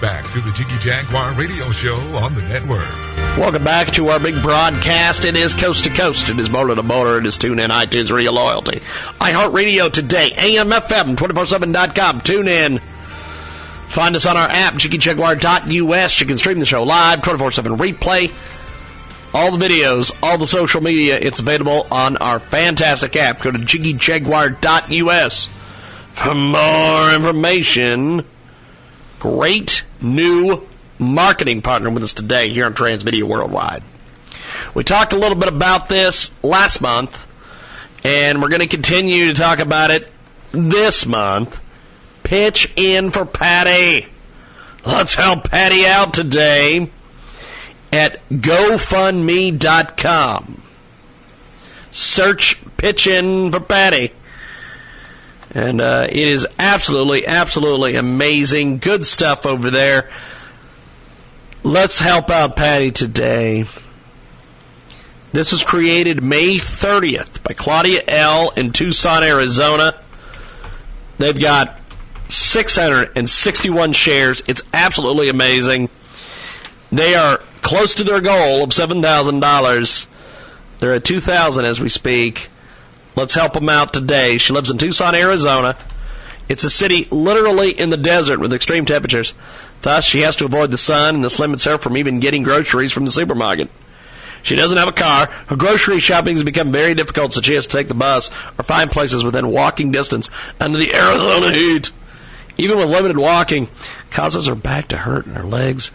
Back to the Jiggy Jaguar radio show on the network. Welcome back to our big broadcast. It is coast to coast. It is border to border. It is tune in, iTunes, Radio Loyalty. iHeartRadio today, AMFM, 247.com. Tune in. Find us on our app, jiggyjaguar.us. You can stream the show live, 24-7 replay. All the videos, all the social media, it's available on our fantastic app. Go to jiggyjaguar.us for more information. Great new marketing partner with us today here on Transmedia Worldwide. We talked a little bit about this last month, and we're going to continue to talk about it this month. Pitch in for Patty. Let's help Patty out today at GoFundMe.com. Search Pitch in for Patty. And uh, it is absolutely, absolutely amazing. Good stuff over there. Let's help out Patty today. This was created May 30th by Claudia L. in Tucson, Arizona. They've got 661 shares. It's absolutely amazing. They are close to their goal of $7,000. They're at 2000 as we speak. Let's help them out today. She lives in Tucson, Arizona. It's a city literally in the desert with extreme temperatures. Thus, she has to avoid the sun, and this limits her from even getting groceries from the supermarket. She doesn't have a car. Her grocery shopping has become very difficult, so she has to take the bus or find places within walking distance under the Arizona heat. Even with limited walking, causes her back to hurt and her legs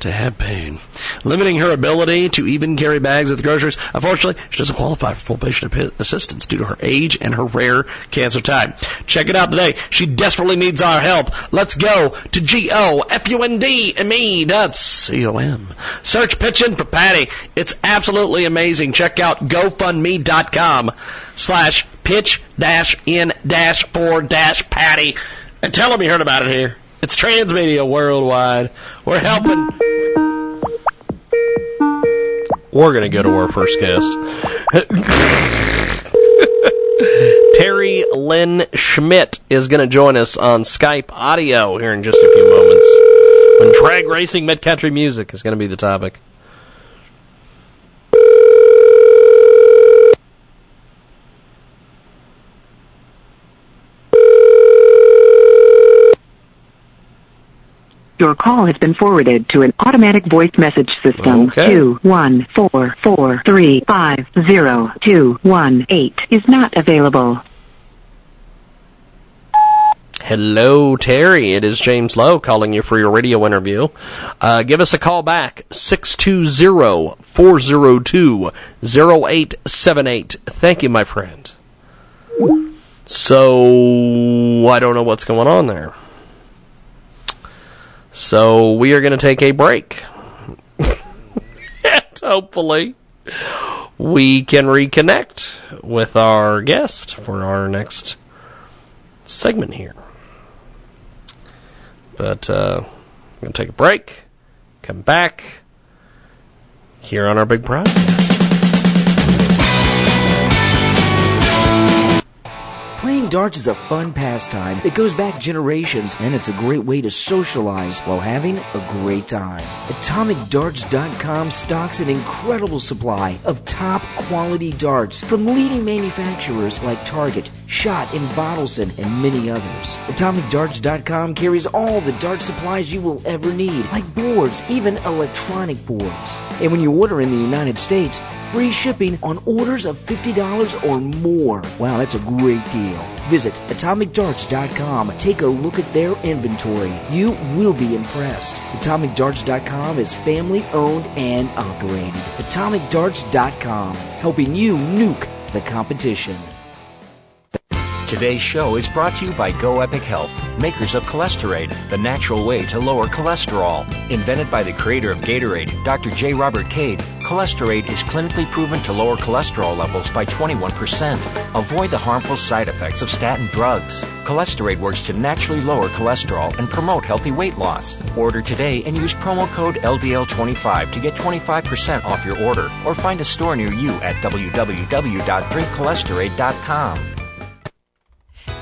to have pain, limiting her ability to even carry bags at the groceries. Unfortunately, she doesn't qualify for full patient assistance due to her age and her rare cancer type. Check it out today. She desperately needs our help. Let's go to G-O-F-U-N-D-M-E dot C-O-M. Search pitching for Patty. It's absolutely amazing. Check out GoFundMe.com slash pitch dash in dash for dash Patty and tell them you heard about it here. It's Transmedia Worldwide. We're helping. We're going to go to our first guest. Terri Lynn Schmidt is going to join us on Skype audio here in just a few moments. When drag racing mid country music is going to be the topic. Your call has been forwarded to an automatic voice message system. Okay. Two one four four three five zero two one eight is not available. Hello, Terri. It is James Lowe calling you for your radio interview. Uh, give us a call back, 620-402-0878. Thank you, my friend. So, I don't know what's going on there. So, we are going to take a break. and hopefully, we can reconnect with our guest for our next segment here. But uh, we're going to take a break, come back here on our big broadcast. Playing darts is a fun pastime that goes back generations, and it's a great way to socialize while having a great time. AtomicDarts.com stocks an incredible supply of top quality darts from leading manufacturers like Target, Shot, in Bottelsen, and many others. AtomicDarts.com carries all the dart supplies you will ever need, like boards, even electronic boards. And when you order in the United States, free shipping on orders of $50 or more. Wow, that's a great deal. Visit AtomicDarts.com. Take a look at their inventory. You will be impressed. AtomicDarts.com is family owned and operated. AtomicDarts.com, helping you nuke the competition. Today's show is brought to you by Go Epic Health, makers of Cholesterade, the natural way to lower cholesterol. Invented by the creator of Gatorade, Dr. J. Robert Cade, Cholesterade is clinically proven to lower cholesterol levels by 21%. Avoid the harmful side effects of statin drugs. Cholesterade works to naturally lower cholesterol and promote healthy weight loss. Order today and use promo code LDL25 to get 25% off your order or find a store near you at www.drinkcholesterade.com.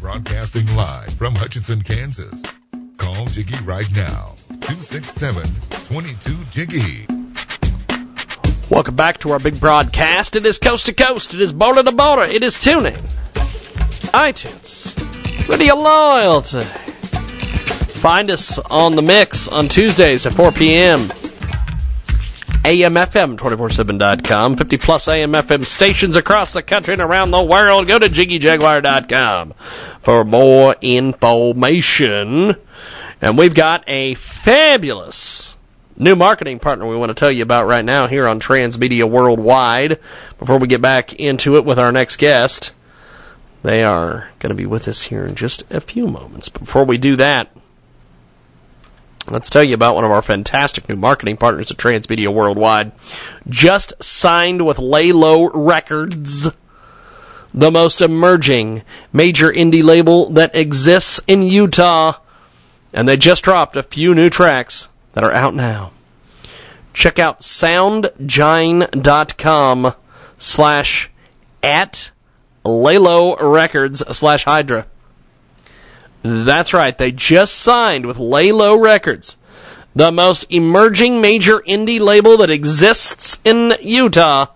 Broadcasting live from Hutchinson, Kansas. Call Jiggy right now. 267-22-JIGGY. Welcome back to our big broadcast. It is coast to coast. It is border to border. It is tuning. iTunes. Radio Loyalty. Find us on the mix on Tuesdays at 4 p.m. AMFM247.com. 50 plus AMFM stations across the country and around the world. Go to JiggyJaguar.com for more information. And we've got a fabulous new marketing partner we want to tell you about right now here on Transmedia Worldwide. Before we get back into it with our next guest, they are going to be with us here in just a few moments. Before we do that, Let's tell you about one of our fantastic new marketing partners at Transmedia Worldwide. Just signed with Laylow Recordz, the most emerging major indie label that exists in Utah. And they just dropped a few new tracks that are out now. Check out soundgine.com slash at Laylow Records slash Hydra. That's right, they just signed with Laylow Recordz, the most emerging major indie label that exists in Utah,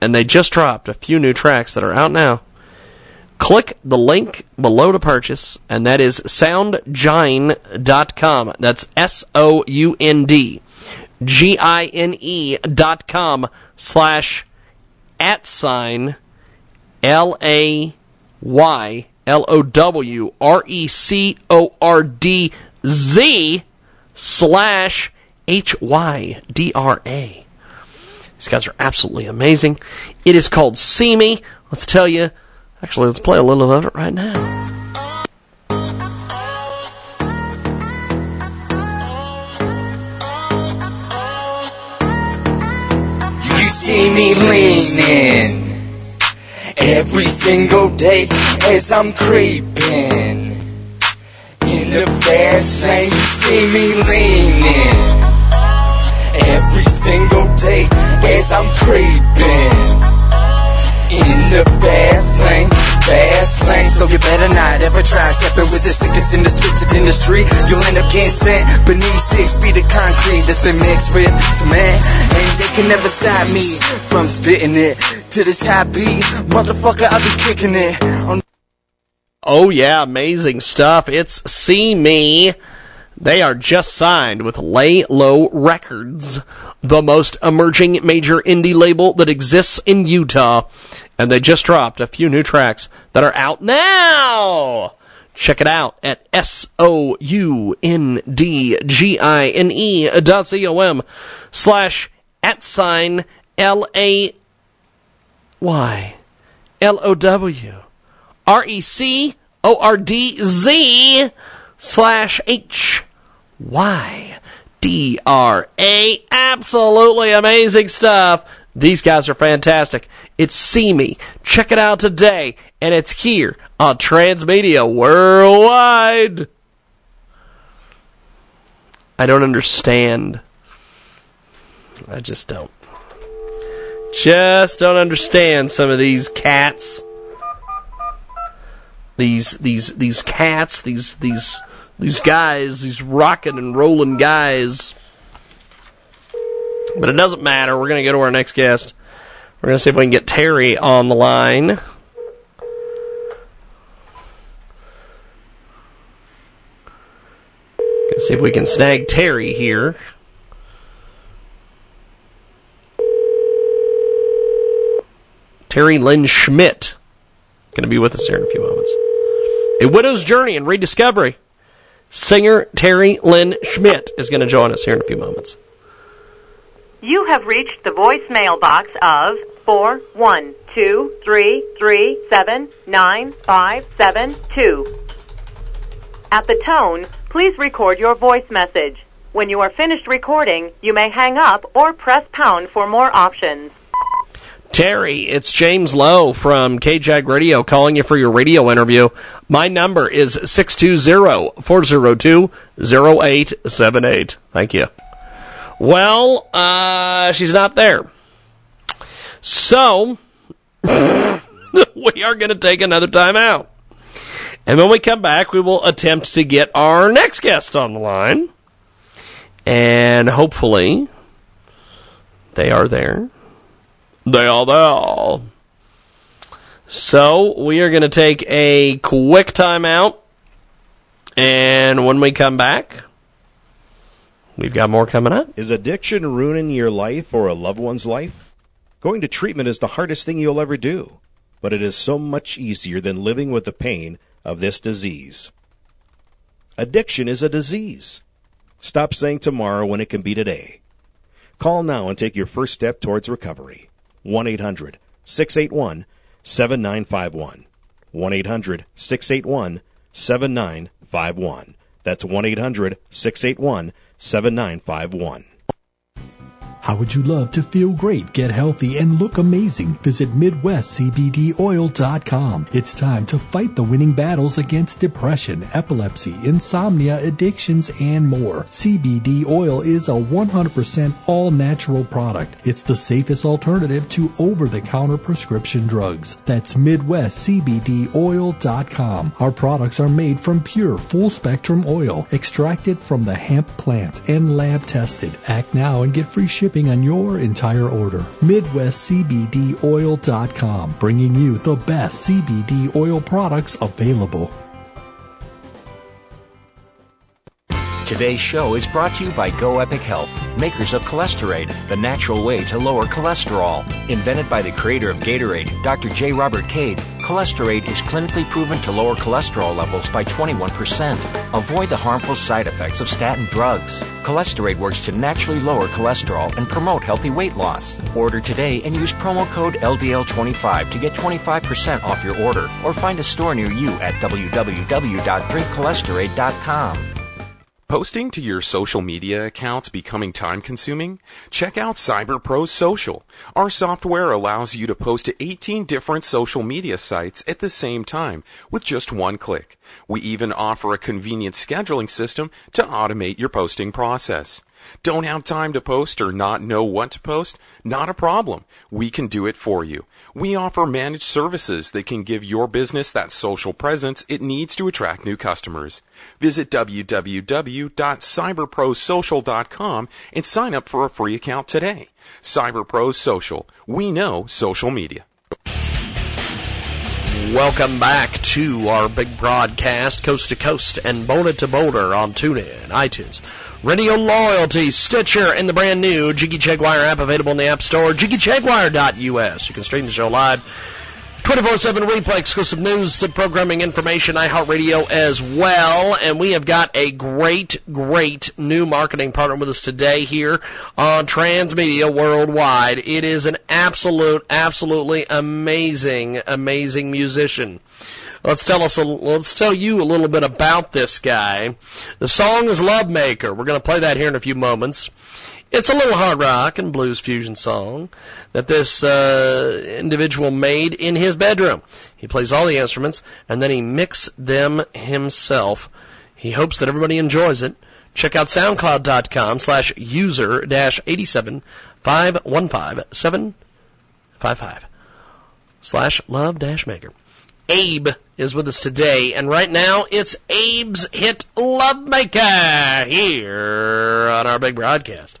and they just dropped a few new tracks that are out now. Click the link below to purchase, and that is soundgine.com. That's S O U N D G I N E dot com slash at sign L A Y L O W R E C O R D Z slash H Y D R A. These guys are absolutely amazing. It is called See Me. Let's tell you. Actually, let's play a little of it right now. You see me leaning every single day as I'm creeping in the fast lane. You see me leaning every single day as I'm creeping in the fast lane. Fast lane, so you better not ever try stepping with the sickest in the twisted industry. You'll end up getting sent beneath six feet of concrete that's been mixed with cement, and they can never stop me from spitting it to this happy motherfucker. I be kicking it on. Oh yeah, amazing stuff. It's See Me. They are just signed with Laylow Recordz, the most emerging major indie label that exists in Utah. And they just dropped a few new tracks that are out now. Check it out at S-O-U-N-D-G-I-N-E dot C-O-M slash at sign L-A Y L-O-W R-E-C-O-R-D-Z slash H Y D R A. Absolutely amazing stuff. These guys are fantastic. It's See Me. Check it out today. And it's here on Transmedia Worldwide. I don't understand. I just don't. Just don't understand some of these cats. These these these cats, these these these guys, these rocking and rolling guys. But it doesn't matter. We're going to go to our next guest. We're going to see if we can get Terri on the line. Gonna see if we can snag Terri here. Terri Lynn Schmidt going to be with us here in a few moments. A Widow's Journey and Rediscovery. Singer Terri Lynn Schmidt is going to join us here in a few moments. You have reached the voicemail box of four one two three three seven nine five seven two. At the tone, please record your voice message. When you are finished recording, you may hang up or press pound for more options. Terri, it's James Lowe from KJAG Radio calling you for your radio interview. My number is 620-402-0878. Thank you. Well, uh, she's not there. So, we are going to take another time out. And when we come back, we will attempt to get our next guest on the line. And hopefully, they are there. They are there. So, we are going to take a quick timeout. And when we come back, we've got more coming up. Is addiction ruining your life or a loved one's life? Going to treatment is the hardest thing you'll ever do, but it is so much easier than living with the pain of this disease. Addiction is a disease. Stop saying tomorrow when it can be today. Call now and take your first step towards recovery. 1 800 681 7951. 1 800 681 7951. That's 1 800 681 7951. How would you love to feel great, get healthy, and look amazing? Visit MidwestCBDOil.com. It's time to fight the winning battles against depression, epilepsy, insomnia, addictions, and more. CBD oil is a 100% all natural product. It's the safest alternative to over the counter prescription drugs. That's MidwestCBDOil.com. Our products are made from pure full spectrum oil, extracted from the hemp plant and lab tested. Act now and get free shipping on your entire order. MidwestCBDOil.com, bringing you the best CBD oil products available. Today's show is brought to you by Go Epic Health, makers of Cholesterade, the natural way to lower cholesterol. Invented by the creator of Gatorade, Dr. J. Robert Cade, Cholesterade is clinically proven to lower cholesterol levels by 21%. Avoid the harmful side effects of statin drugs. Cholesterade works to naturally lower cholesterol and promote healthy weight loss. Order today and use promo code LDL25 to get 25% off your order or find a store near you at www.drinkcholesterade.com. Posting to your social media accounts becoming time consuming? Check out CyberPro Social. Our software allows you to post to 18 different social media sites at the same time with just one click. We even offer a convenient scheduling system to automate your posting process. Don't have time to post or not know what to post? Not a problem. We can do it for you. We offer managed services that can give your business that social presence it needs to attract new customers. Visit www.cyberprosocial.com and sign up for a free account today. CyberPro Social. We know social media. Welcome back to our big broadcast, coast to coast and boulder to boulder on TuneIn, iTunes, Radio Loyalty, Stitcher, and the brand new Jiggy Jaguar app available in the App Store, jiggyjaguar.us. You can stream the show live 24-7 replay, exclusive news, programming information, iHeartRadio as well. And we have got a great, great new marketing partner with us today here on Transmedia Worldwide. It is an absolute, absolutely amazing, amazing musician. Let's tell us. A, let's tell you a little bit about this guy. The song is "Love Maker." We're going to play that here in a few moments. It's a little hard rock and blues fusion song that this uh, individual made in his bedroom. He plays all the instruments and then he mixes them himself. He hopes that everybody enjoys it. Check out soundcloud.com slash user dash 87 515 slash love dash maker. Abe is with us today, and right now it's Abe's hit Love Maker here on our big broadcast.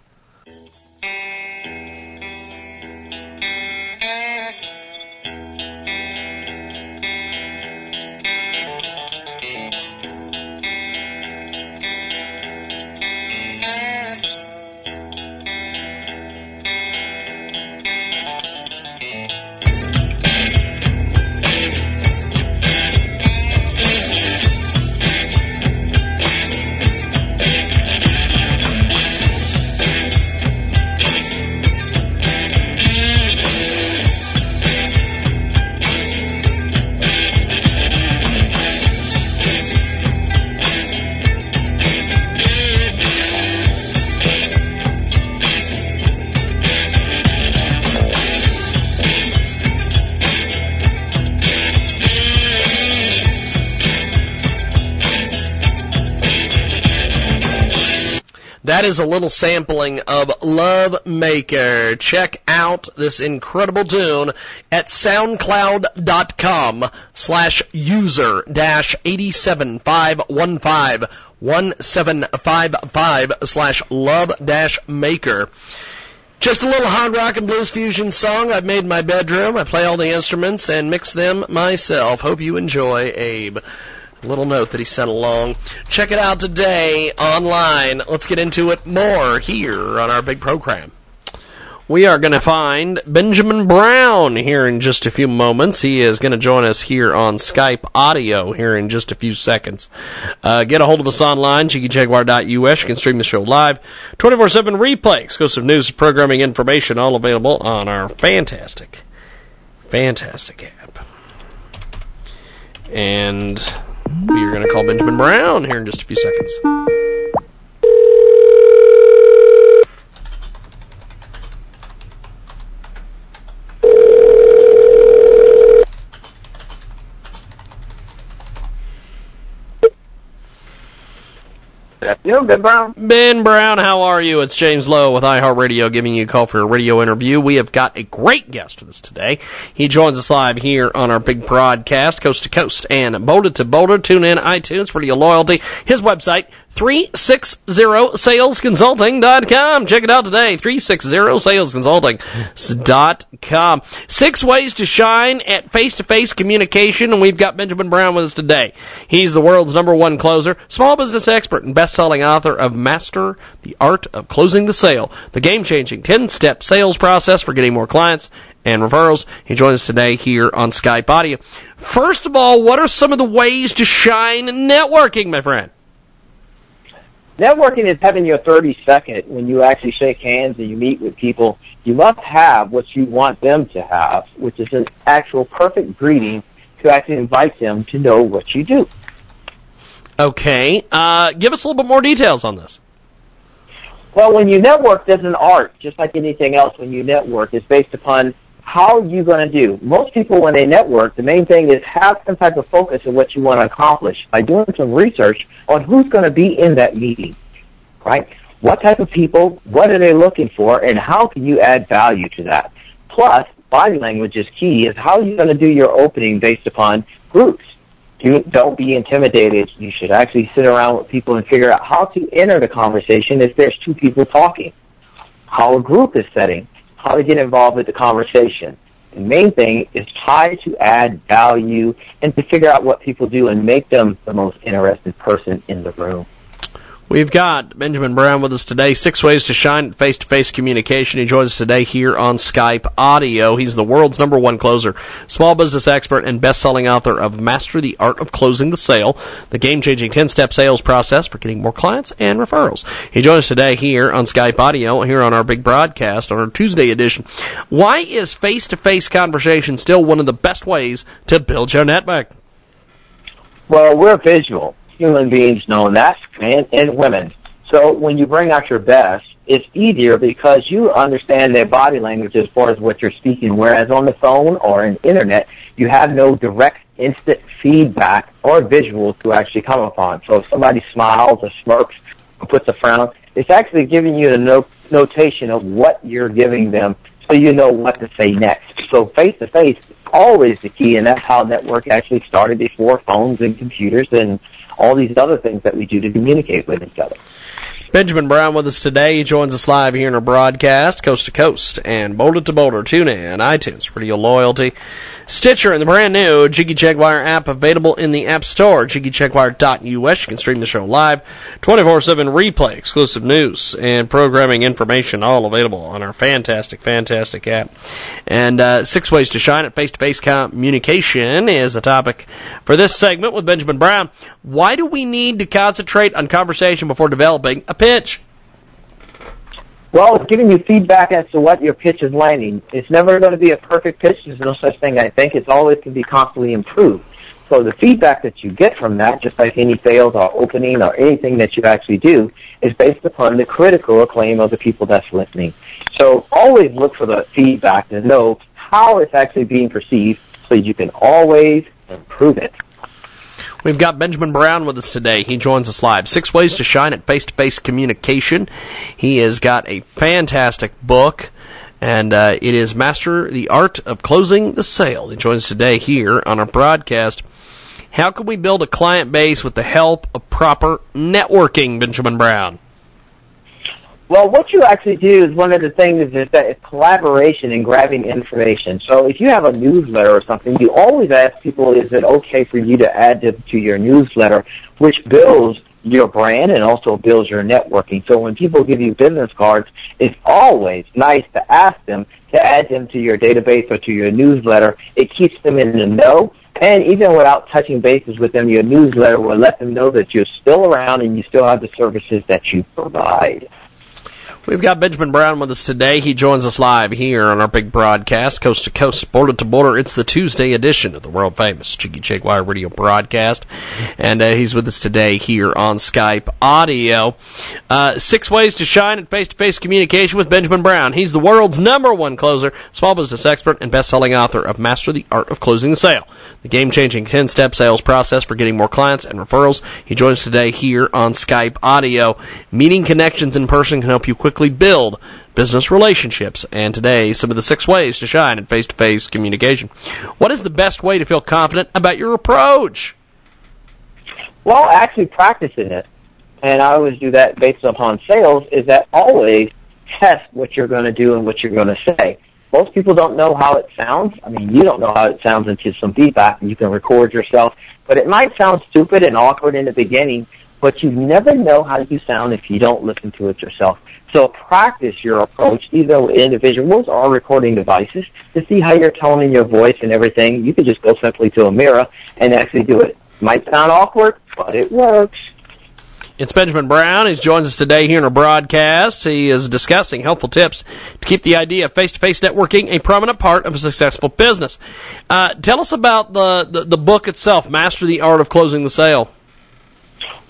That is a little sampling of Love Maker. Check out this incredible tune at soundcloud.com slash user dash 87515 1755 slash love dash maker. Just a little hard rock and blues fusion song I've made in my bedroom. I play all the instruments and mix them myself. Hope you enjoy, Abe little note that he sent along. Check it out today online. Let's get into it more here on our big program. We are going to find Benjamin Brown here in just a few moments. He is going to join us here on Skype audio here in just a few seconds. Uh, get a hold of us online, jiggyjaguar.us. You can stream the show live, 24-7 replay, exclusive news, programming information, all available on our fantastic, fantastic app. And we are going to call Benjamin Brown here in just a few seconds. Ben Brown. Ben Brown, how are you? It's James Lowe with iHeartRadio giving you a call for a radio interview. We have got a great guest with us today. He joins us live here on our big broadcast, coast to coast and boulder to boulder. Tune in iTunes for your loyalty. His website, 360salesconsulting.com. Check it out today, 360salesconsulting.com. Six ways to shine at face-to-face communication, and we've got Benjamin Brown with us today. He's the world's number one closer, small business expert, and best-selling author of Master the Art of Closing the Sale, the game-changing 10-step sales process for getting more clients and referrals. He joins us today here on Skype Audio. First of all, what are some of the ways to shine networking, my friend? Networking is having your 30 second when you actually shake hands and you meet with people. You must have what you want them to have, which is an actual perfect greeting to actually invite them to know what you do. Okay. Uh, give us a little bit more details on this. Well, when you network, there's an art, just like anything else when you network. It's based upon how you're going to do. Most people, when they network, the main thing is have some type of focus of what you want to accomplish by doing some research on who's going to be in that meeting, right? What type of people, what are they looking for, and how can you add value to that? Plus, body language is key, is how are you're going to do your opening based upon groups. You don't be intimidated. You should actually sit around with people and figure out how to enter the conversation if there's two people talking. How a group is setting. How to get involved with the conversation. The main thing is try to add value and to figure out what people do and make them the most interested person in the room. We've got Benjamin Brown with us today. Six ways to shine face to face communication. He joins us today here on Skype Audio. He's the world's number one closer, small business expert, and best selling author of Master the Art of Closing the Sale, the game changing 10 step sales process for getting more clients and referrals. He joins us today here on Skype Audio, here on our big broadcast on our Tuesday edition. Why is face to face conversation still one of the best ways to build your network? Well, we're visual human beings know that, men and women. So when you bring out your best, it's easier because you understand their body language as far as what you're speaking, whereas on the phone or in internet, you have no direct instant feedback or visual to actually come upon. So if somebody smiles or smirks or puts a frown, it's actually giving you the no- notation of what you're giving them so you know what to say next. So face to face is always the key and that's how network actually started before phones and computers and all these other things that we do to communicate with each other. Benjamin Brown with us today. He joins us live here in our broadcast, coast to coast and boulder to boulder. Tune in, iTunes, Radio Loyalty, Stitcher, and the brand new Jiggy Jaguar app available in the App Store, jiggyjaguar.us. You can stream the show live, 24-7 replay, exclusive news, and programming information all available on our fantastic, fantastic app. And uh, six ways to shine at face-to-face communication is the topic for this segment with Benjamin Brown. Why do we need to concentrate on conversation before developing a pitch? Well, it's giving you feedback as to what your pitch is landing. It's never going to be a perfect pitch. There's no such thing, I think. It's always can be constantly improved. So the feedback that you get from that, just like any sales or opening or anything that you actually do, is based upon the critical acclaim of the people that's listening. So always look for the feedback to know how it's actually being perceived so you can always improve it. We've got Benjamin Brown with us today. He joins us live. Six Ways to Shine at Face to Face Communication. He has got a fantastic book, and uh, it is Master the Art of Closing the Sale. He joins us today here on our broadcast. How can we build a client base with the help of proper networking, Benjamin Brown? Well, what you actually do is one of the things is that it's collaboration and grabbing information. So if you have a newsletter or something, you always ask people, is it okay for you to add them to your newsletter, which builds your brand and also builds your networking. So when people give you business cards, it's always nice to ask them to add them to your database or to your newsletter. It keeps them in the know. And even without touching bases with them, your newsletter will let them know that you're still around and you still have the services that you provide. We've got Benjamin Brown with us today. He joins us live here on our big broadcast, coast to coast, border to border. It's the Tuesday edition of the world famous Jiggy Jaguar radio broadcast. And uh, he's with us today here on Skype audio. Uh, six ways to shine at face to face communication with Benjamin Brown. He's the world's number one closer, small business expert, and best selling author of Master the Art of Closing the Sale, the game changing 10 step sales process for getting more clients and referrals. He joins us today here on Skype audio. Meeting connections in person can help you quickly quickly build business relationships. And today, some of the six ways to shine in face to face communication. What is the best way to feel confident about your approach? Well, actually practicing it, and I always do that based upon sales, is that always test what you're going to do and what you're going to say. Most people don't know how it sounds. I mean, you don't know how it sounds until some feedback, and you can record yourself. But it might sound stupid and awkward in the beginning, but you never know how you sound if you don't listen to it yourself. So practice your approach either with individuals or recording devices to see how you're toning your voice and everything. You can just go simply to a mirror and actually do it. Might sound awkward, but it works. It's Benjamin Brown. He joins us today here in our broadcast. He is discussing helpful tips to keep the idea of face-to-face networking a prominent part of a successful business. Uh, tell us about the, the, the book itself, Master the Art of Closing the Sale.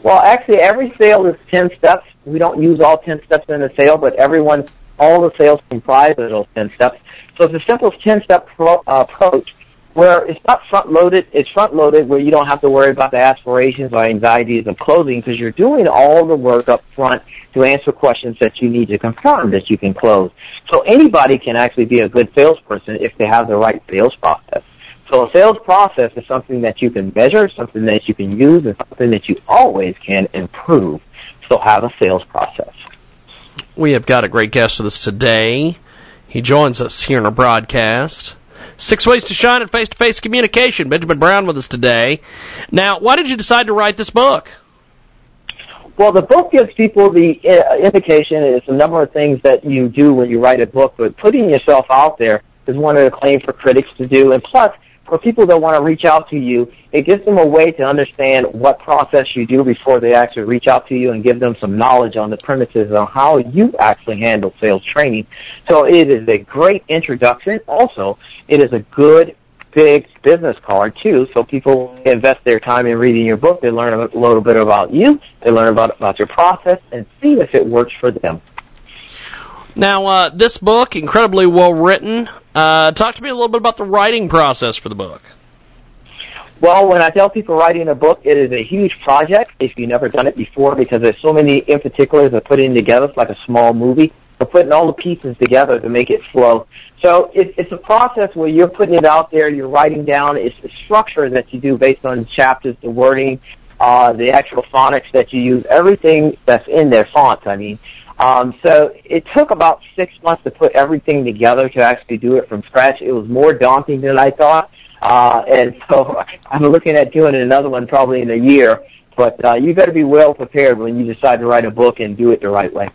Well, actually, every sale is 10 steps. We don't use all 10 steps in a sale, but everyone, all the sales comprise of those 10 steps. So it's a simple 10-step pro, uh, approach where it's not front-loaded. It's front-loaded where you don't have to worry about the aspirations or anxieties of closing because you're doing all the work up front to answer questions that you need to confirm that you can close. So anybody can actually be a good salesperson if they have the right sales process. So a sales process is something that you can measure, something that you can use, and something that you always can improve. So have a sales process. We have got a great guest with us today. He joins us here in our broadcast. Six Ways to Shine at Face to Face Communication. Benjamin Brown with us today. Now, why did you decide to write this book? Well, the book gives people the uh, indication. It's a number of things that you do when you write a book, but putting yourself out there is one of the claims for critics to do. And plus, for people that want to reach out to you, it gives them a way to understand what process you do before they actually reach out to you and give them some knowledge on the premises on how you actually handle sales training. So it is a great introduction. Also, it is a good big business card too, so people invest their time in reading your book. They learn a little bit about you. They learn about about your process and see if it works for them. Now, uh, this book, incredibly well written. Uh, talk to me a little bit about the writing process for the book. Well, when I tell people writing a book, it is a huge project if you've never done it before because there's so many in particulars that put in together. It's like a small movie. But putting all the pieces together to make it flow. So it, it's a process where you're putting it out there, you're writing down. It's the structure that you do based on the chapters, the wording, uh, the actual phonics that you use, everything that's in there, fonts, I mean. Um, so it took about six months to put everything together to actually do it from scratch. It was more daunting than I thought. Uh, and so I'm looking at doing another one probably in a year. But uh, you to be well prepared when you decide to write a book and do it the right way.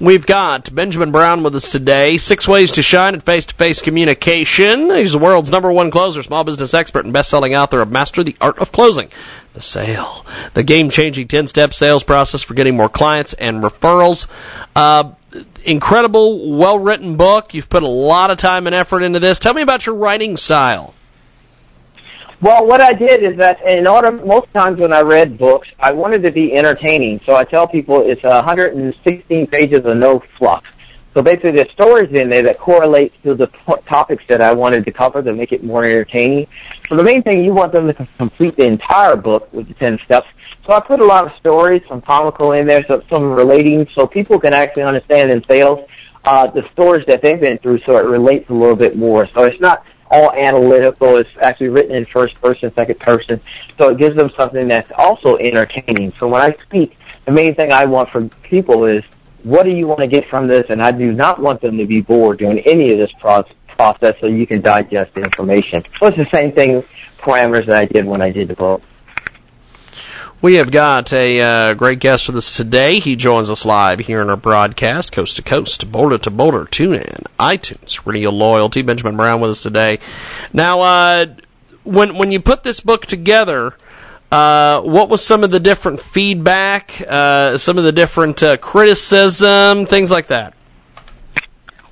We've got Benjamin Brown with us today. Six ways to shine at face to face communication. He's the world's number one closer, small business expert, and best selling author of Master the Art of Closing. The sale. The game changing 10 step sales process for getting more clients and referrals. Uh, incredible, well written book. You've put a lot of time and effort into this. Tell me about your writing style. Well, what I did is that in order, most times when I read books, I wanted to be entertaining. So I tell people it's 116 pages of no fluff. So basically, there's stories in there that correlate to the topics that I wanted to cover to make it more entertaining. So the main thing, you want them to complete the entire book with the 10 steps. So I put a lot of stories, some comical in there, so some relating, so people can actually understand sales uh, the stories that they've been through, so it relates a little bit more. So it's not all analytical. It's actually written in first person, second person. So it gives them something that's also entertaining. So when I speak, the main thing I want from people is, what do you want to get from this? And I do not want them to be bored doing any of this process so you can digest the information. So it's the same thing, parameters that I did when I did the book. We have got a uh, great guest with us today. He joins us live here in our broadcast, coast to coast, border to border, tune in, iTunes, Radio Loyalty. Benjamin Brown with us today. Now, uh, when when you put this book together, uh, what was some of the different feedback, uh, some of the different uh, criticism, things like that?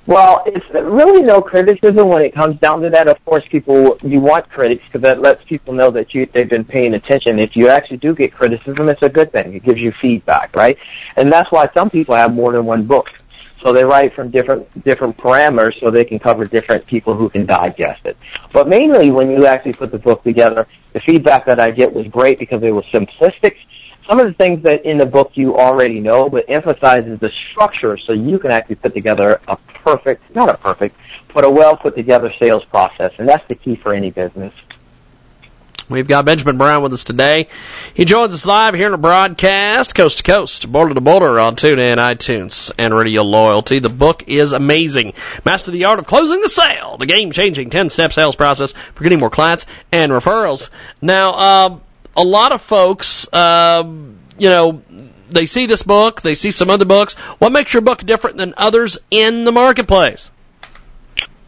Well, it's really no criticism when it comes down to that. Of course, people you want critics because that lets people know that you they've been paying attention. If you actually do get criticism, it's a good thing. It gives you feedback, right? And that's why some people have more than one book. So they write from different different parameters so they can cover different people who can digest it. But mainly when you actually put the book together, the feedback that I get was great because it was simplistic some of the things that in the book you already know, but emphasizes the structure so you can actually put together a perfect, not a perfect, but a well put together sales process. And that's the key for any business. We've got Benjamin Brown with us today. He joins us live here in a broadcast, coast to coast, border to border on TuneIn, iTunes, and Radio Loyalty. The book is amazing. Master the Art of Closing the Sale, the game-changing 10-step sales process for getting more clients and referrals. Now, uh, a lot of folks, uh, you know, they see this book, they see some other books. What makes your book different than others in the marketplace?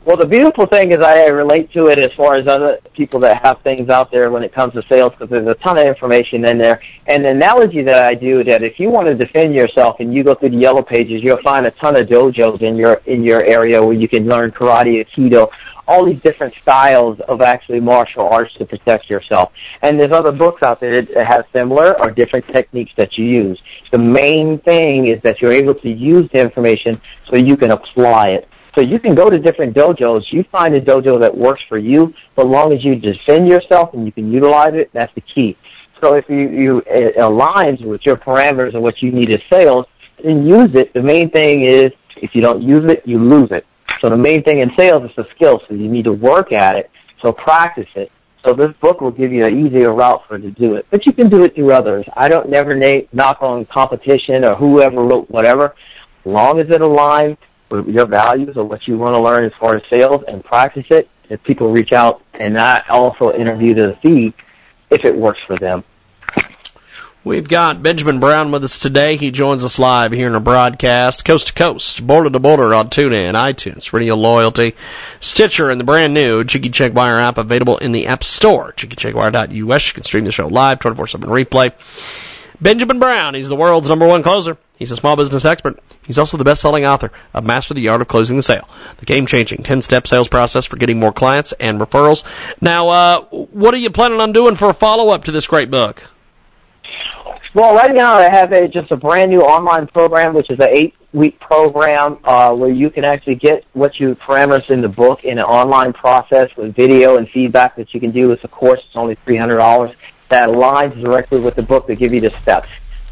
Well, the beautiful thing is I relate to it as far as other people that have things out there when it comes to sales because there's a ton of information in there. And the analogy that I do that if you want to defend yourself and you go through the yellow pages, you'll find a ton of dojos in your in your area where you can learn karate, aikido, all these different styles of actually martial arts to protect yourself. And there's other books out there that have similar or different techniques that you use. The main thing is that you're able to use the information so you can apply it. So you can go to different dojos. You find a dojo that works for you, but long as you defend yourself and you can utilize it, that's the key. So if you, you it aligns with your parameters and what you need as sales, then use it. The main thing is if you don't use it, you lose it. So the main thing in sales is the skill. So you need to work at it. So practice it. So this book will give you an easier route for to do it. But you can do it through others. I don't never na- knock on competition or whoever wrote whatever. As long as it aligns with your values or what you want to learn as far as sales and practice it. If people reach out and I also interview to see if it works for them. We've got Benjamin Brown with us today. He joins us live here in a broadcast, coast to coast, border to border on TuneIn, iTunes, Radio Loyalty, Stitcher, and the brand new Jiggy Jaguar app available in the App Store. JiggyJaguar.us. You can stream the show live, 24-7 replay. Benjamin Brown, he's the world's number one closer. He's a small business expert. He's also the best-selling author of Master the Art of Closing the Sale, the game-changing 10-step sales process for getting more clients and referrals. Now, uh, what are you planning on doing for a follow-up to this great book? Well, right now I have a just a brand new online program, which is an eight-week program uh, where you can actually get what you parameters in the book in an online process with video and feedback that you can do. It's a course; it's only three hundred dollars. That aligns directly with the book to give you the steps.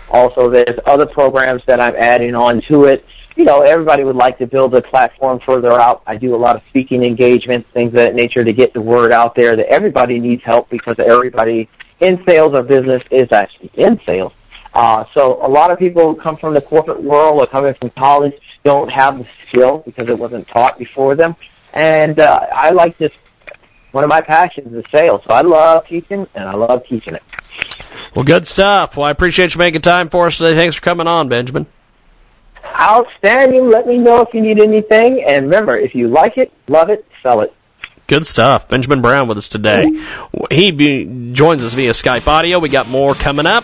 Also, there's other programs that I'm adding on to it. You know, everybody would like to build a platform further out. I do a lot of speaking engagements, things of that nature to get the word out there that everybody needs help because everybody in sales or business is actually in sales. Uh, so a lot of people who come from the corporate world or coming from college don't have the skill because it wasn't taught before them. And uh, I like this. One of my passions is sales, so I love teaching and I love teaching it. Well, good stuff. Well, I appreciate you making time for us today. Thanks for coming on, Benjamin. Outstanding. Let me know if you need anything. And remember, if you like it, love it, sell it. Good stuff. Benjamin Brown with us today. He be, joins us via Skype audio. We got more coming up.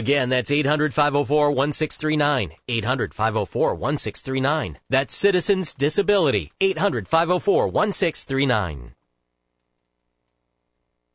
Again, that's 800-504-1639. 800-504-1639. That's Citizens Disability. 800-504-1639.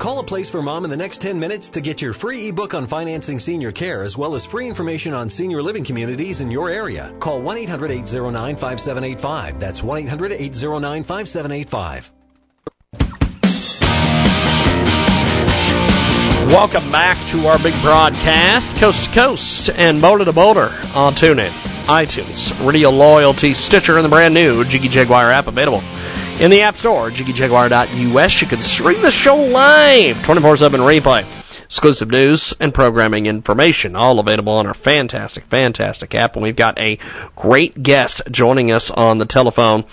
Call a place for mom in the next 10 minutes to get your free ebook on financing senior care as well as free information on senior living communities in your area. Call 1 800 809 5785. That's 1 800 809 5785. Welcome back to our big broadcast, coast to coast and boulder to boulder on TuneIn, iTunes, Radio Loyalty, Stitcher, and the brand new Jiggy Jaguar app available in the App Store, jiggyjaguar.us. You can stream the show live, 24-7 replay, exclusive news and programming information, all available on our fantastic, fantastic app. And we've got a great guest joining us on the telephone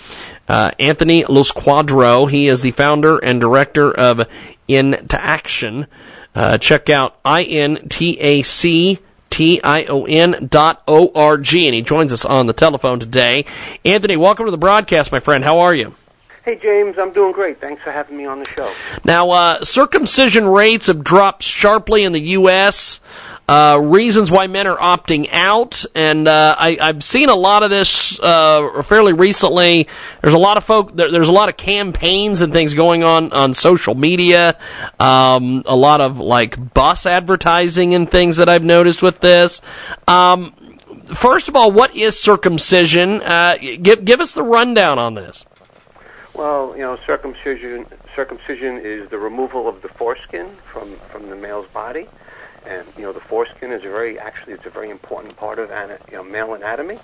uh, Anthony Losquardo. He is the founder and director of Intaction. Uh, check out I-N-T-A-C T-I-O-N dot O-R-G, and he joins us on the telephone today. Anthony, welcome to the broadcast, my friend. How are you? Hey, James, I'm doing great. Thanks for having me on the show. Now, uh, circumcision rates have dropped sharply in the U.S., uh, reasons why men are opting out, and uh, I, I've seen a lot of this uh, fairly recently. There's a lot of folk. There, there's a lot of campaigns and things going on on social media. Um, a lot of like bus advertising and things that I've noticed with this. Um, first of all, what is circumcision? Uh, give give us the rundown on this. Well, you know, circumcision circumcision is the removal of the foreskin from from the male's body and you know the foreskin is a very actually it's a very important part of ana- you know, male anatomy,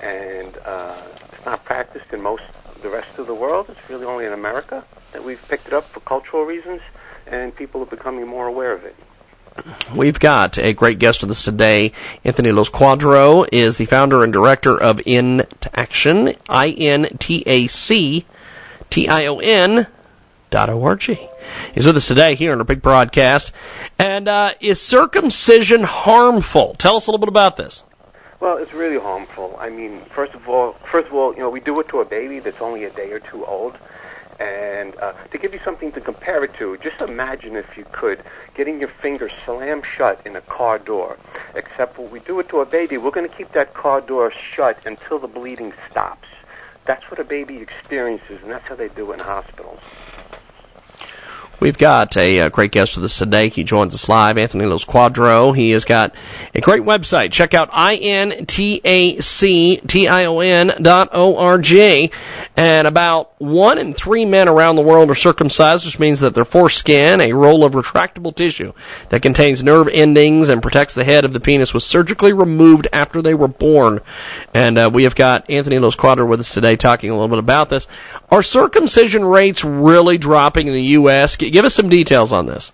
and uh, it's not practiced in most the rest of the world. It's really only in America that we've picked it up for cultural reasons, and people are becoming more aware of it. We've got a great guest with us today. Anthony Losquardo is the founder and director of Into Action, I N T A C T I O N dot O R G. He's with us today here on our big broadcast. And uh, is circumcision harmful? Tell us a little bit about this. Well, it's really harmful. I mean, first of all, first of all, you know, we do it to a baby that's only a day or two old. And uh, to give you something to compare it to, just imagine if you could getting your finger slammed shut in a car door. Except when we do it to a baby, we're going to keep that car door shut until the bleeding stops. That's what a baby experiences, and that's how they do it in hospitals. We've got a, a, great guest with us today. He joins us live, Anthony Losquardo. He has got a great website. Check out I-N-T-A-C-T-I-O-N dot O-R-G. And about one in three men around the world are circumcised, which means that their foreskin, a roll of retractable tissue that contains nerve endings and protects the head of the penis, was surgically removed after they were born. And uh, we have got Anthony Losquardo with us today talking a little bit about this. Are circumcision rates really dropping in the U.S.? Give us some details on this.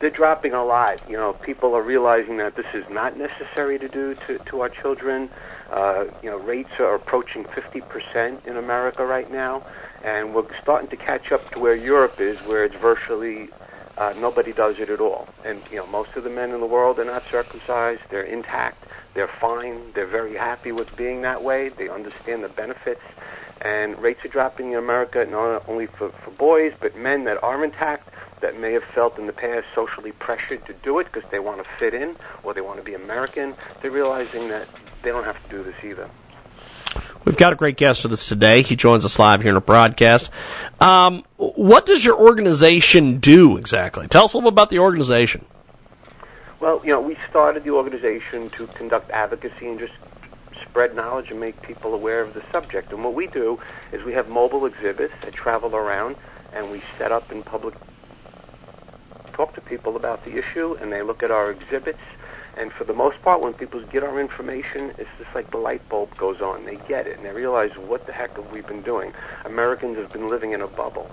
They're dropping a lot. You know, people are realizing that this is not necessary to do to, to our children. Uh, you know, rates are approaching 50% in America right now, and we're starting to catch up to where Europe is, where it's virtually uh, nobody does it at all. And you know, most of the men in the world are not circumcised; they're intact, they're fine, they're very happy with being that way. They understand the benefits, and rates are dropping in America not only for, for boys, but men that are intact that may have felt in the past socially pressured to do it because they want to fit in or they want to be American. They're realizing that they don't have to do this either. We've got a great guest with us today. He joins us live here in a broadcast. Um, what does your organization do exactly? Tell us a little bit about the organization. Well, you know, we started the organization to conduct advocacy and just spread knowledge and make people aware of the subject. And what we do is we have mobile exhibits that travel around, and we set up in public talk to people about the issue, and they look at our exhibits. And for the most part, when people get our information, it's just like the light bulb goes on. They get it, and they realize what the heck have we been doing. Americans have been living in a bubble.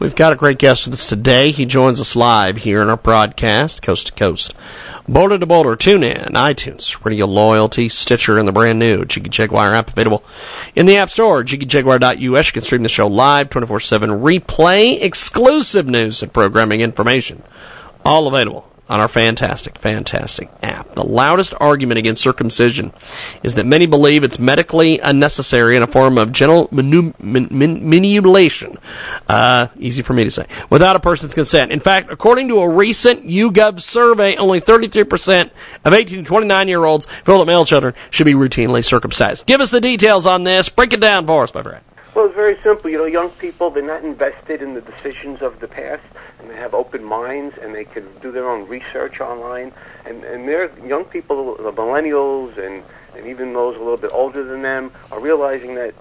We've got a great guest with us today. He joins us live here in our broadcast, coast to coast. Boulder to Boulder, tune in, iTunes, Radio Loyalty, Stitcher, and the brand new Jiggy Jaguar app available in the App Store, jiggyjaguar.us. You can stream the show live, 24-7 replay, exclusive news and programming information. All available on our fantastic, fantastic app. The loudest argument against circumcision is that many believe it's medically unnecessary and a form of man- man- manipulation. Uh, easy for me to say. Without a person's consent. In fact, according to a recent YouGov survey, only 33% of 18 to 29 year olds feel that male children should be routinely circumcised. Give us the details on this. Break it down for us, my friend. Well, it's very simple. You know, young people, they're not invested in the decisions of the past, they have open minds, and they can do their own research online. And, and they're young people, the millennials, and, and even those a little bit older than them, are realizing that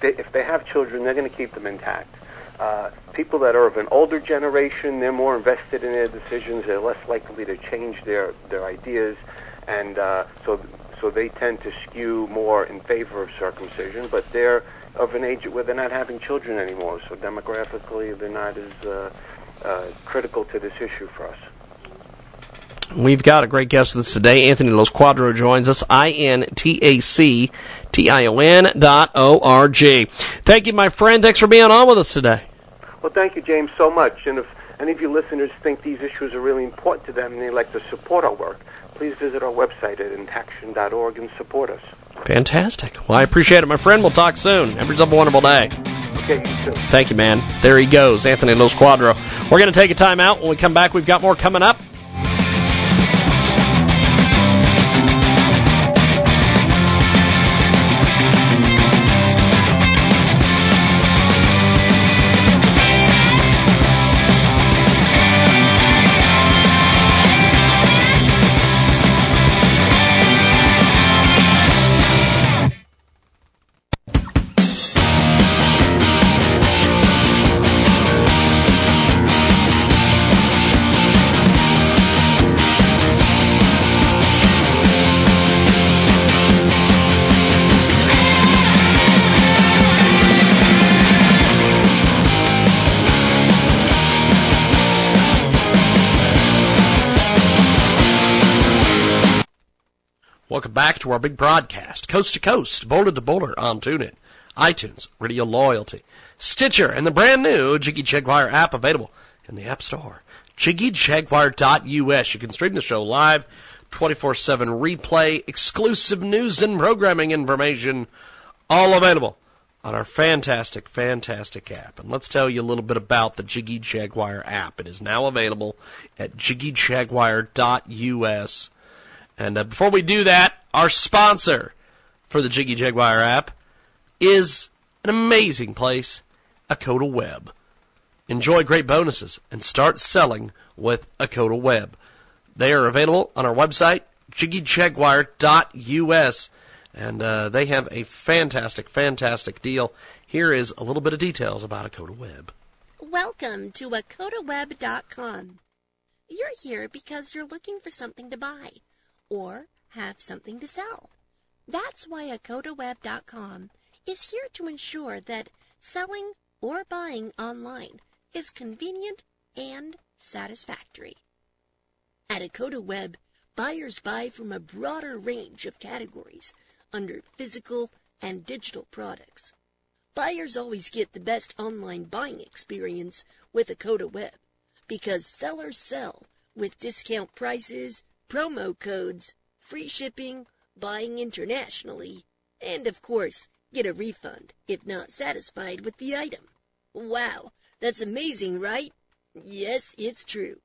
they, if they have children, they're going to keep them intact. Uh, people that are of an older generation, they're more invested in their decisions. They're less likely to change their, their ideas, and uh, so so they tend to skew more in favor of circumcision. But they're of an age where they're not having children anymore, so demographically they're not as uh, uh, critical to this issue for us. We've got a great guest with us today. Anthony Losquardo joins us. I N T A C T I O N dot O R G. Thank you, my friend. Thanks for being on with us today. Well, thank you, James, so much. And if any of you listeners think these issues are really important to them and they'd like to support our work, please visit our website at intaction.org and support us. Fantastic. Well, I appreciate it, my friend. We'll talk soon. Have yourself a wonderful day. You. Thank you, man. There he goes, Anthony Losquardo. We're going to take a timeout. When we come back, we've got more coming up. To our big broadcast, coast to coast, boulder to boulder on TuneIn, iTunes, Radio Loyalty, Stitcher, and the brand new Jiggy Jaguar app available in the App Store. JiggyJaguar.us. You can stream the show live, 24-7 replay, exclusive news and programming information, all available on our fantastic, fantastic app. And let's tell you a little bit about the Jiggy Jaguar app. It is now available at JiggyJaguar.us. And uh, before we do that, our sponsor for the Jiggy Jaguar app is an amazing place, Akoda Web. Enjoy great bonuses and start selling with Akoda Web. They are available on our website, jiggyjaguar.us, and uh, they have a fantastic, fantastic deal. Here is a little bit of details about Akoda Web. Welcome to AkodaWeb.com. You're here because you're looking for something to buy or have something to sell. That's why AkodaWeb.com is here to ensure that selling or buying online is convenient and satisfactory. At Akoda Web, buyers buy from a broader range of categories under physical and digital products. Buyers always get the best online buying experience with Akoda Web because sellers sell with discount prices, promo codes, free shipping, buying internationally, and of course, get a refund if not satisfied with the item. Wow, that's amazing, right? Yes, it's true.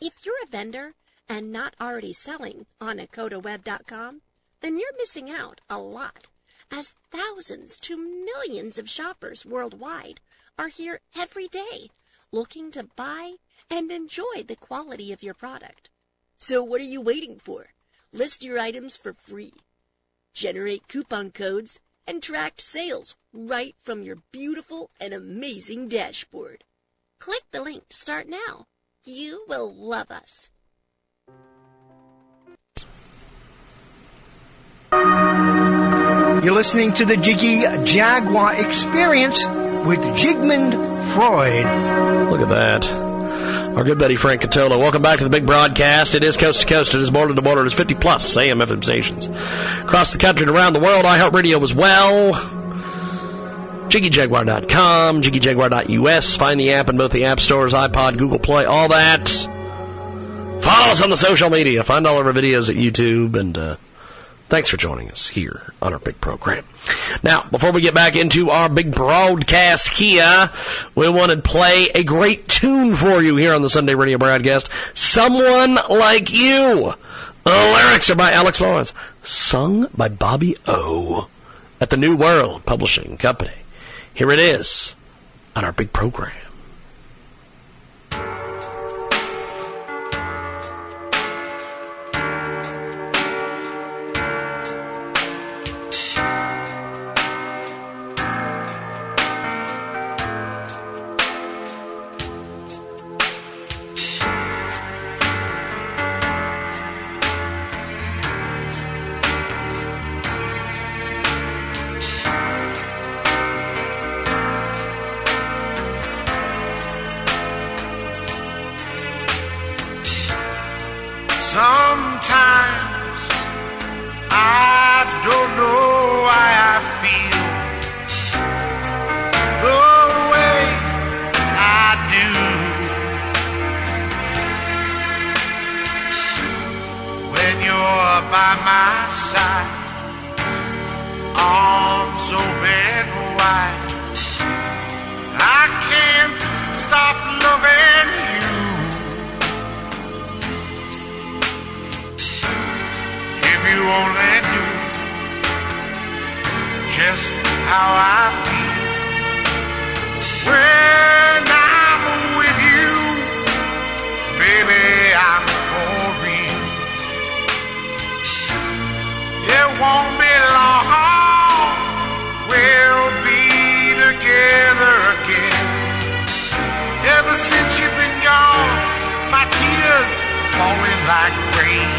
If you're a vendor and not already selling on AkodaWeb.com, then you're missing out a lot, as thousands to millions of shoppers worldwide are here every day looking to buy and enjoy the quality of your product. So what are you waiting for? List your items for free. Generate coupon codes and track sales right from your beautiful and amazing dashboard. Click the link to start now. You will love us. You're listening to the Jiggy Jaguar Experience with Jigmund Freud. Look at that. Our good buddy Frank Catolo. Welcome back to the big broadcast. It is coast to coast. It is border to border. It is 50 plus AM FM stations across the country and around the world. iHeartRadio as well. JiggyJaguar.com, JiggyJaguar.us. Find the app in both the app stores, iPod, Google Play, all that. Follow us on the social media. Find all of our videos at YouTube and, uh, Thanks for joining us here on our big program. Now, before we get back into our big broadcast here, we want to play a great tune for you here on the Sunday radio broadcast. Someone Like You. The lyrics are by Alex Lawrence, sung by Bobby O at the New World Publishing Company. Here it is on our big program. Like rain.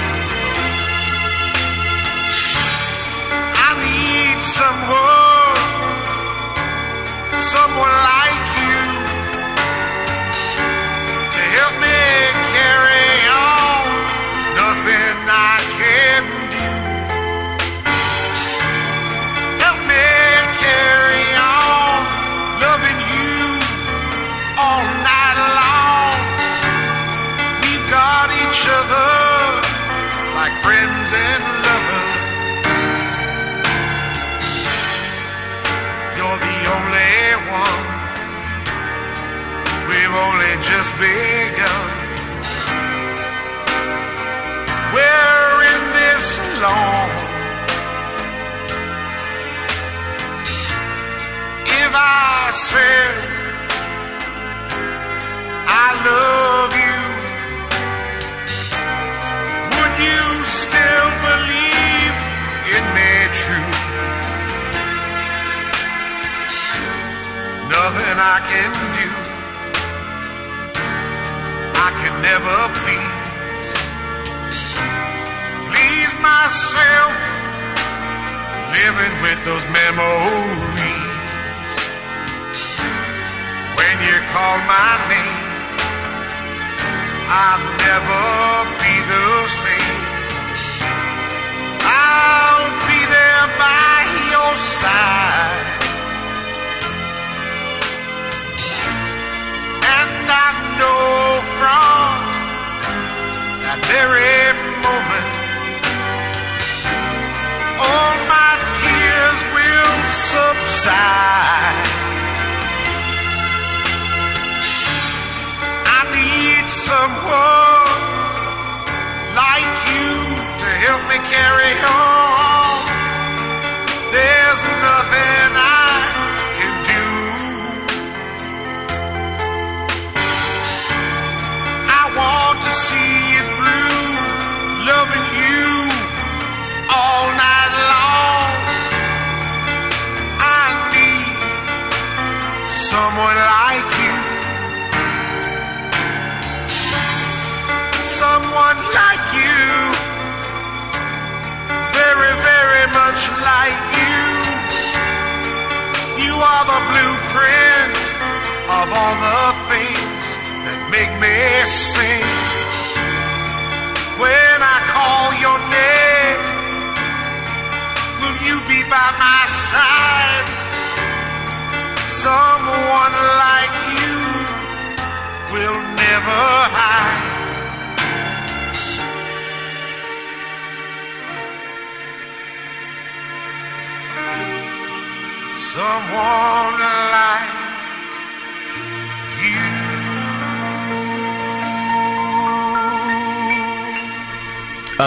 I need someone, someone like just begun. We're in this alone. If I said I love you, would you still believe in me true? Nothing I can never please. Please myself, living with those memories. When you call my name, I'll never be the same.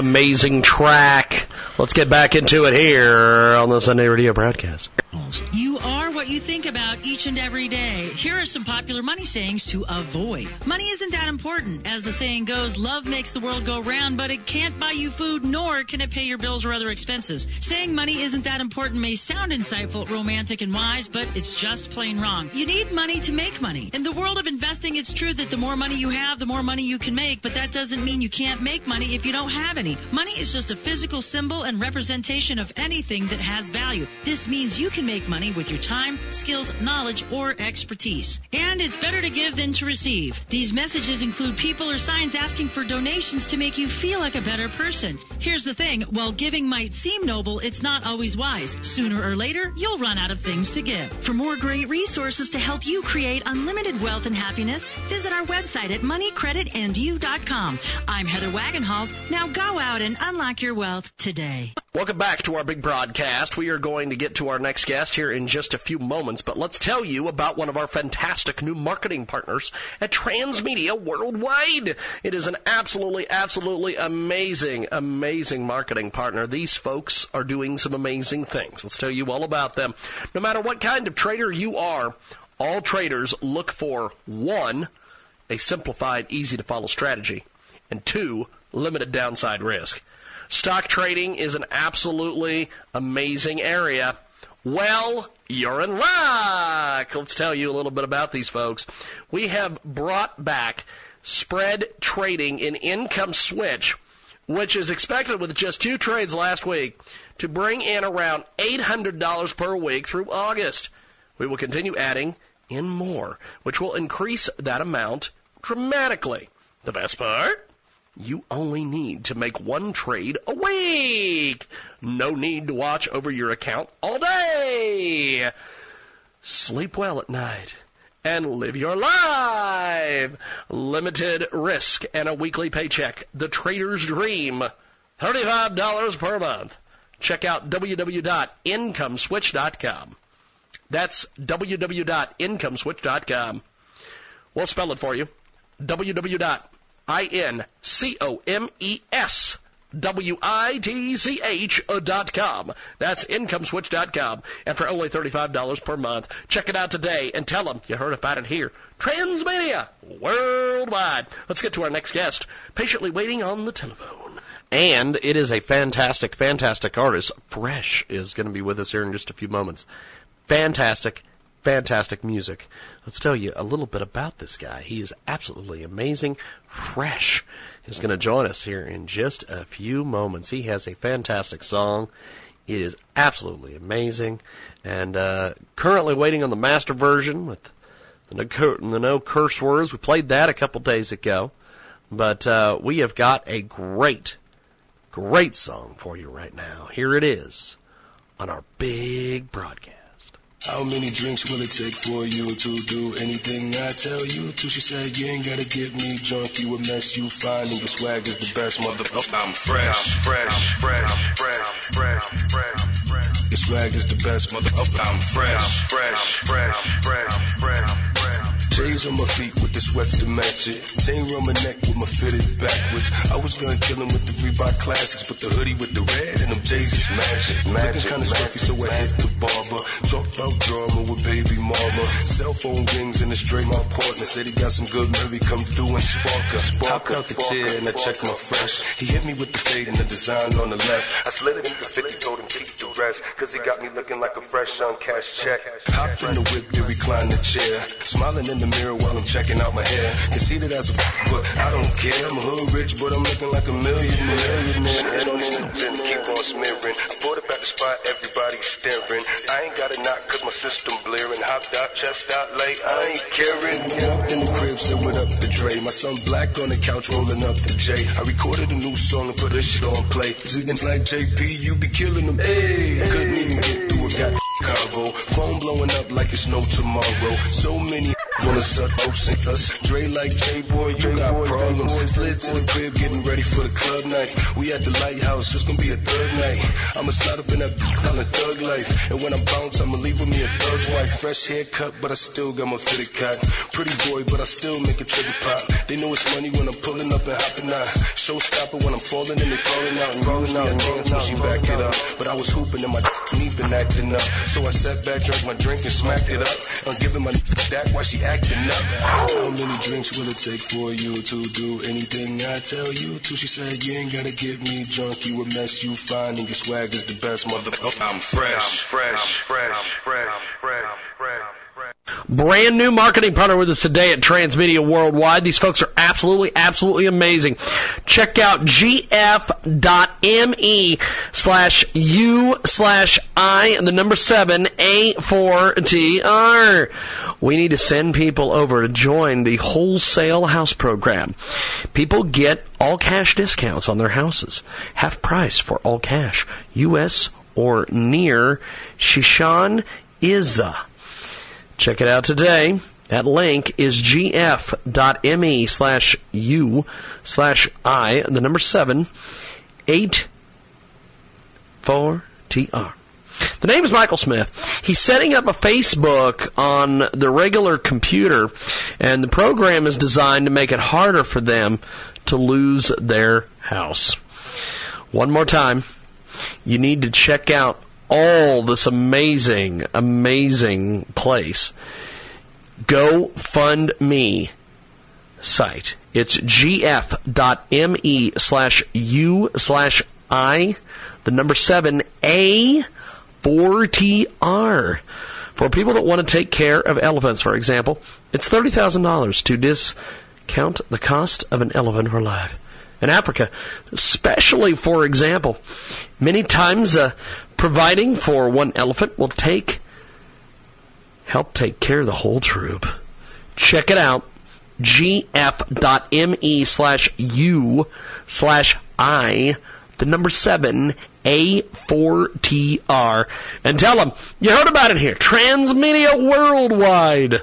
Amazing track. Let's get back into it here on the Sunday Radio broadcast. You are what you think about each and every day. Here are some popular money sayings to avoid. Money isn't that important. As the saying goes, love makes the world go round, but it can't buy you food, nor can it pay your bills or other expenses. Saying money isn't that important may sound insightful, romantic, and wise, but it's just plain wrong. You need money to make money. In the world of investing, it's true that the more money you have, the more money you can make, but that doesn't mean you can't make money if you don't have any. Money is just a physical symbol and representation of anything that has value. This means you can make make money with your time, skills, knowledge, or expertise. And it's better to give than to receive. These messages include people or signs asking for donations to make you feel like a better person. Here's the thing while giving might seem noble, it's not always wise. Sooner or later, you'll run out of things to give. For more great resources to help you create unlimited wealth and happiness, visit our website at moneycreditandyou.com. I'm Heather Wagenhals. Now go out and unlock your wealth today. Welcome back to our big broadcast. We are going to get to our next guest here in just a few moments, but let's tell you about one of our fantastic new marketing partners at Transmedia Worldwide. It is an absolutely, absolutely amazing, amazing marketing partner. These folks are doing some amazing things. Let's tell you all about them. No matter what kind of trader you are, all traders look for one, a simplified, easy to follow strategy, and two, limited downside risk. Stock trading is an absolutely amazing area. Well, you're in luck. Let's tell you a little bit about these folks. We have brought back spread trading in income switch, which is expected with just two trades last week to bring in around $800 per week through August. We will continue adding in more, which will increase that amount dramatically. The best part? You only need to make one trade a week. No need to watch over your account all day. Sleep well at night and live your life. Limited risk and a weekly paycheck. The trader's dream. $35 per month. Check out www.incomeswitch.com. That's www.incomeswitch.com. We'll spell it for you. www I N C O M E S W I T C H dot com. That's dot com. And for only $35 per month, check it out today and tell them you heard about it here. Transmedia Worldwide. Let's get to our next guest, patiently waiting on the telephone. And it is a fantastic, fantastic artist. Fresh is going to be with us here in just a few moments. Fantastic, fantastic music. Let's tell you a little bit about this guy. He is absolutely amazing. Fresh is going to join us here in just a few moments. He has a fantastic song. It is absolutely amazing. And uh, currently waiting on the master version with the no, the no curse words. We played that a couple days ago. But uh, we have got a great, great song for you right now. Here it is on our big broadcast. How many drinks will it take for you to do anything I tell you? To? She said, You ain't gotta get me drunk, you a mess, you fine, and your swag is the best, motherfucker. I'm fresh, fresh, fresh, fresh, fresh, fresh, fresh. Your swag is the best, motherfucker. I'm fresh, fresh, fresh, fresh, fresh. J's on my feet with the sweats to match it. Chain around my neck with my fitted backwards. I was gonna kill him with the Reebok classics, but the hoodie with the red and them J's is magic. Looking kinda scruffy, so I hit the barber. Talk about drama with baby mama. Cell phone rings and it's straight my partner. Said he got some good Mary come through and spark her. Hopped out the chair and I checked my fresh. He hit me with the fade and the design on the left. I slid it in the 50, told him keep the rest. Cause he got me looking like a fresh on cash check. Hopped in the whip, then reclined the chair. Smiling in the mirror while I'm checking out my hair. Conceited as a f, but I don't care. I'm hood rich, but I'm looking like a millionaire. And on the tin, keep on smearing. I bought it back the spot, everybody staring. I ain't got a knock cause my system blaring. Hopped out, chest out late, I ain't caring. Walked in the crib, said what up the Dre. My son black on the couch rolling up the J. I recorded a new song and put this shit on play. Ziggins like JP, you be killing them. Hey, even get through a got Convo. Phone blowing up like it's no tomorrow. So many wanna suck folks and us. Dre like J-Boy, you got problems. Slid to the crib, getting ready for the club night. We at the lighthouse, it's gonna be a third night. I'ma slide up in that on a thug life. And when I bounce, I'ma leave with me a thug's wife. Fresh haircut, but I still got my fitted cut. Pretty boy, but I still make a trigger pop. They know it's money when I'm pulling up and hopping out. Showstopper when I'm falling and they falling out. And usually I dance when she back it up. But I was hooping and my knee been acting up. So I sat back, drank my drink and smacked it up. I'm giving my stack while she acting up. How many drinks will it take for you to do anything I tell you to? She said, You ain't gotta get me drunk, you a mess, you fine, and your swag is the best, motherfucker. I'm fresh, I'm fresh, I'm fresh, I'm fresh, fresh, fresh, fresh. Brand new marketing partner with us today at Transmedia Worldwide. These folks are absolutely, absolutely amazing. Check out gf.me slash u slash i and the number seven A4TR. We need to send people over to join the wholesale house program. People get all cash discounts on their houses. Half price for all cash. U.S. or near Shishan Izza. Check it out today. That link is gf.me slash u slash i, the number seven, eight, four, tr. The name is Michael Smith. He's setting up a Facebook on the regular computer, and the program is designed to make it harder for them to lose their house. One more time, you need to check out all this amazing, amazing place. GoFundMe site. It's gf.me slash u slash i, the number seven, A, 4TR. For people that want to take care of elephants, for example, it's $30,000 to discount the cost of an elephant for life. In Africa, especially, for example, many times uh, providing for one elephant will take help take care of the whole troop. Check it out. gf.me slash u slash i, the number seven, A4TR. And tell them you heard about it here. Transmedia Worldwide.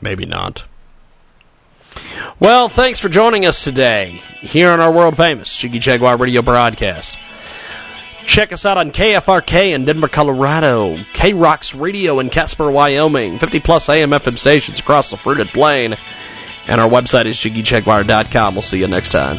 Maybe not. Well, thanks for joining us today here on our world famous Jiggy Jaguar radio broadcast. Check us out on KFRK in Denver, Colorado, K Rocks Radio in Casper, Wyoming, 50 plus AM FM stations across the fruited plain, and our website is jiggyjaguar.com. We'll see you next time.